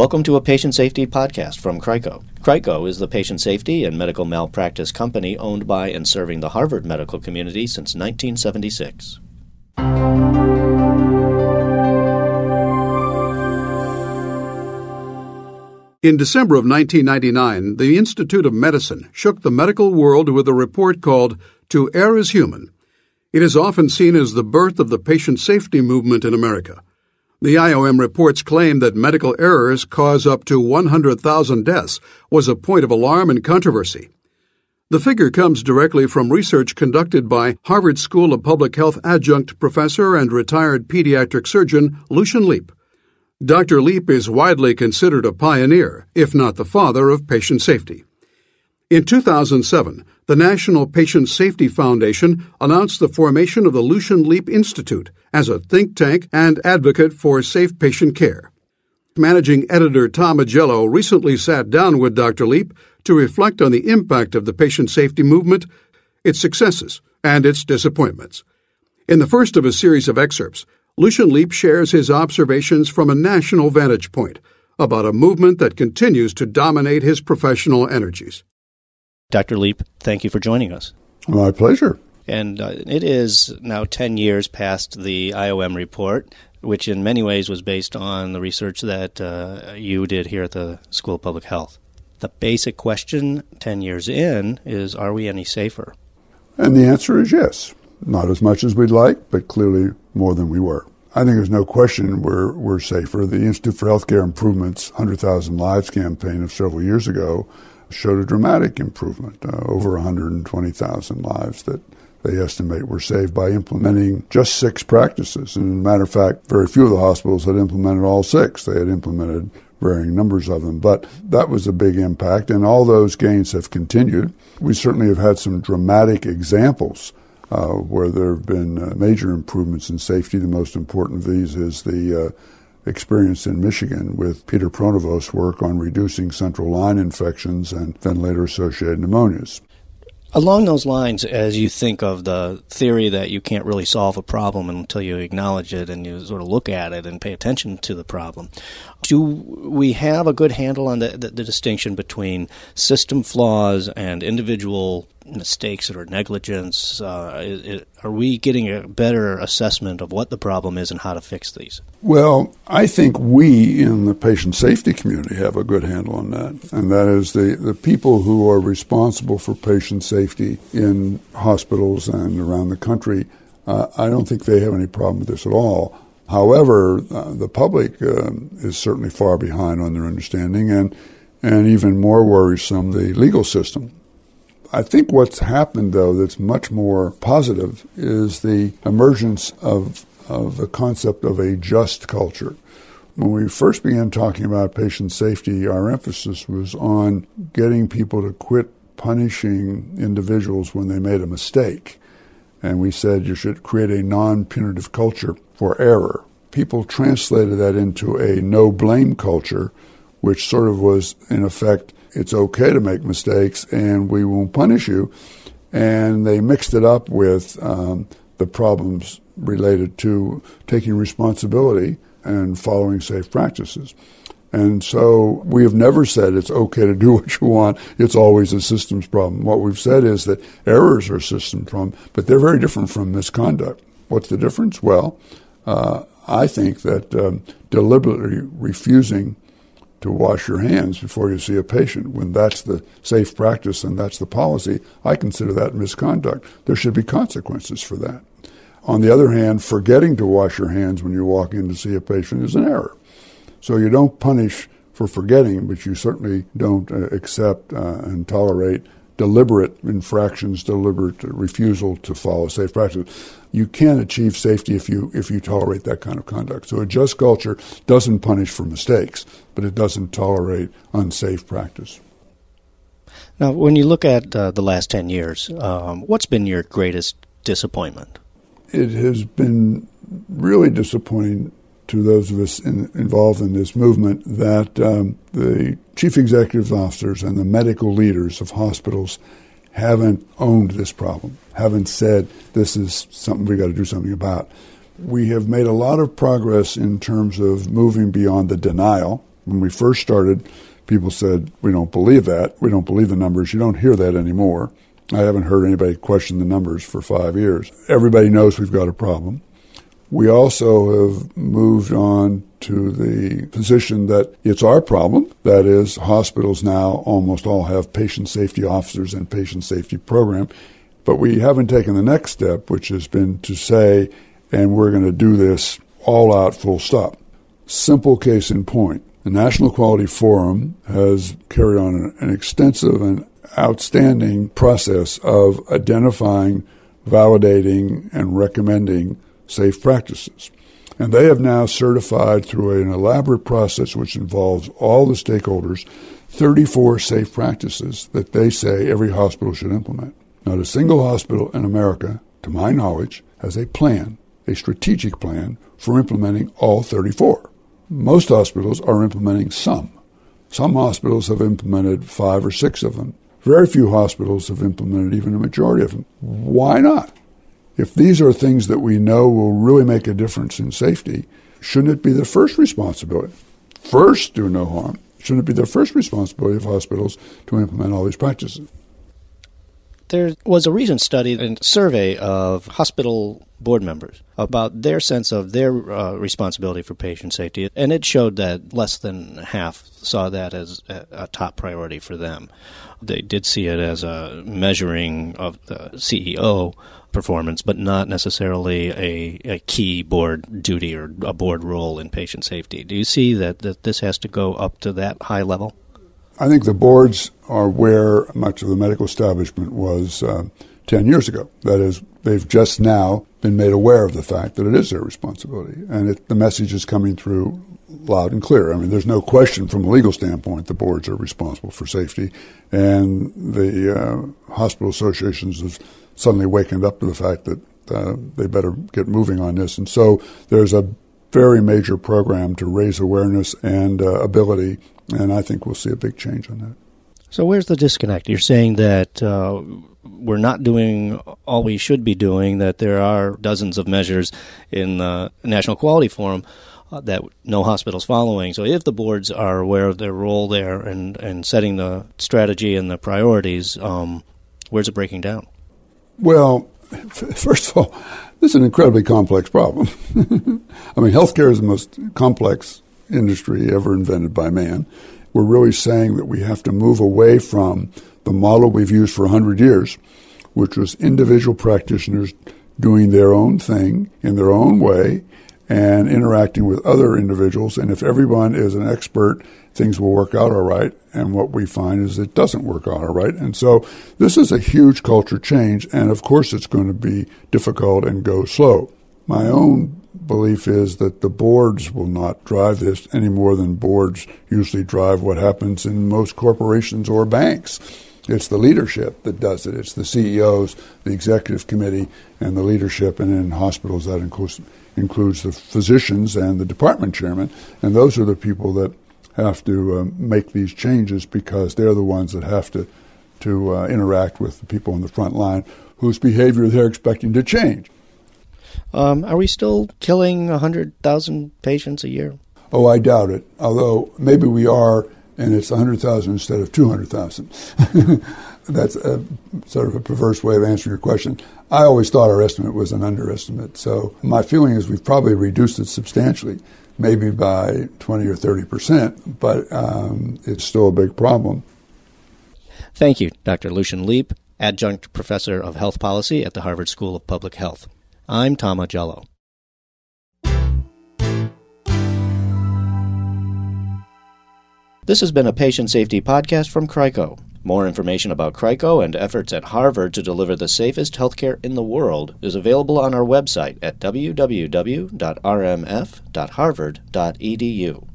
Welcome to a patient safety podcast from Crico. Crico is the patient safety and medical malpractice company owned by and serving the Harvard medical community since 1976. In December of 1999, the Institute of Medicine shook the medical world with a report called To Err is Human. It is often seen as the birth of the patient safety movement in America. The IOM report's claim that medical errors cause up to 100,000 deaths was a point of alarm and controversy. The figure comes directly from research conducted by Harvard School of Public Health adjunct professor and retired pediatric surgeon Lucian Leape. Dr. Leape is widely considered a pioneer, if not the father of patient safety. In 2007, the National Patient Safety Foundation announced the formation of the Lucian Leape Institute as a think tank and advocate for safe patient care. Managing editor Tom Augello recently sat down with Dr. Leape to reflect on the impact of the patient safety movement, its successes, and its disappointments. In the first of a series of excerpts, Lucian Leape shares his observations from a national vantage point about a movement that continues to dominate his professional energies. Dr. Leape, thank you for joining us. My pleasure. And uh, it is now 10 years past the IOM report, which in many ways was based on the research that uh, you did here at the School of Public Health. The basic question 10 years in is Are we any safer? And the answer is yes. Not as much as we'd like, but clearly more than we were. I think there's no question we're, we're safer. The Institute for Healthcare Improvement's 100,000 Lives campaign of several years ago showed a dramatic improvement, uh, over 120,000 lives that they estimate were saved by implementing just six practices. And matter of fact, very few of the hospitals had implemented all six. They had implemented varying numbers of them. But that was a big impact, and all those gains have continued. We certainly have had some dramatic examples uh, where there have been uh, major improvements in safety. The most important of these is the uh, experience in Michigan with Peter Pronovost's work on reducing central line infections and ventilator associated pneumonias. Along those lines, as you think of the theory that you can't really solve a problem until you acknowledge it and you sort of look at it and pay attention to the problem, do we have a good handle on the, the, the distinction between system flaws and individual mistakes or negligence? Uh, it, are we getting a better assessment of what the problem is and how to fix these? Well, I think we in the patient safety community have a good handle on that, and that is the, the people who are responsible for patient safety in hospitals and around the country. Uh, I don't think they have any problem with this at all. However, uh, the public uh, is certainly far behind on their understanding, and and even more worrisome, the legal system. I think what's happened, though, that's much more positive is the emergence of, of the concept of a just culture. When we first began talking about patient safety, our emphasis was on getting people to quit punishing individuals when they made a mistake. And we said you should create a non punitive culture for error. People translated that into a no blame culture, which sort of was, in effect, it's okay to make mistakes and we won't punish you. And they mixed it up with um, the problems related to taking responsibility and following safe practices. And so we have never said it's okay to do what you want. It's always a systems problem. What we've said is that errors are a system problem, but they're very different from misconduct. What's the difference? Well, uh, I think that um, deliberately refusing to wash your hands before you see a patient. When that's the safe practice and that's the policy, I consider that misconduct. There should be consequences for that. On the other hand, forgetting to wash your hands when you walk in to see a patient is an error. So you don't punish for forgetting, but you certainly don't uh, accept uh, and tolerate deliberate infractions, deliberate refusal to follow safe practice. You can't achieve safety if you if you tolerate that kind of conduct. So a just culture doesn't punish for mistakes, but it doesn't tolerate unsafe practice. Now, when you look at uh, the last ten years, um, what's been your greatest disappointment? It has been really disappointing to those of us in, involved in this movement that um, the chief executive officers and the medical leaders of hospitals haven't owned this problem, haven't said this is something we got to do something about. We have made a lot of progress in terms of moving beyond the denial When we first started, people said, We don't believe that. We don't believe the numbers. You don't hear that anymore. I haven't heard anybody question the numbers for five years. Everybody knows we've got a problem. We also have moved on to the position that it's our problem. That is, hospitals now almost all have patient safety officers and patient safety program. But we haven't taken the next step, which has been to say, and we're going to do this all out, full stop. Simple case in point. The National Quality Forum has carried on an, extensive and outstanding process of identifying, validating, and recommending safe practices. And they have now certified through an elaborate process which involves all the stakeholders 34 safe practices that they say every hospital should implement. Not a single hospital in America, to my knowledge, has a plan, a strategic plan for implementing all 34. Most hospitals are implementing some. Some hospitals have implemented five or six of them. Very few hospitals have implemented even a majority of them. Why not? If these are things that we know will really make a difference in safety, shouldn't it be the first responsibility? First, do no harm. Shouldn't it be the first responsibility of hospitals to implement all these practices? There was a recent study and survey of hospital board members about their sense of their uh, responsibility for patient safety, and it showed that less than half saw that as a top priority for them. They did see it as a measuring of the CEO performance, but not necessarily a, a key board duty or a board role in patient safety. Do you see that, that this has to go up to that high level? I think the boards are where much of the medical establishment was uh, 10 years ago. That is, they've just now been made aware of the fact that it is their responsibility. And it, the message is coming through loud and clear. I mean, there's no question from a legal standpoint the boards are responsible for safety. And the uh, hospital associations have suddenly wakened up to the fact that uh, they better get moving on this. And so there's a very major program to raise awareness and uh, ability, and I think we'll see a big change on that. So where's the disconnect? You're saying that uh, we're not doing all we should be doing. That there are dozens of measures in the National Quality Forum uh, that no hospital's following. So if the boards are aware of their role there and and setting the strategy and the priorities, um, where's it breaking down? Well, first of all, this is an incredibly complex problem. I mean, healthcare is the most complex industry ever invented by man. We're really saying that we have to move away from the model we've used for 100 years, which was individual practitioners doing their own thing in their own way and interacting with other individuals. And if everyone is an expert things will work out all right. And what we find is it doesn't work out all right. And so this is a huge culture change. And of course, it's going to be difficult and go slow. My own belief is that the boards will not drive this any more than boards usually drive what happens in most corporations or banks. It's the leadership that does it. It's the CEOs, the executive committee, and the leadership. And in hospitals, that includes, includes the physicians and the department chairman. And those are the people that have to uh, make these changes because they're the ones that have to to uh, interact with the people on the front line whose behavior they're expecting to change. Um, are we still killing 100,000 patients a year? Oh, I doubt it. Although maybe we are, and it's 100,000 instead of 200,000. That's a, sort of a perverse way of answering your question. I always thought our estimate was an underestimate. So my feeling is we've probably reduced it substantially maybe by 20 or 30 percent, but um, it's still a big problem. Thank you, Dr. Lucian Leape, Adjunct Professor of Health Policy at the Harvard School of Public Health. I'm Tom Augello. This has been a patient safety podcast from Crico. More information about Crico and efforts at Harvard to deliver the safest healthcare in the world is available on our website at www.rmf.harvard.edu.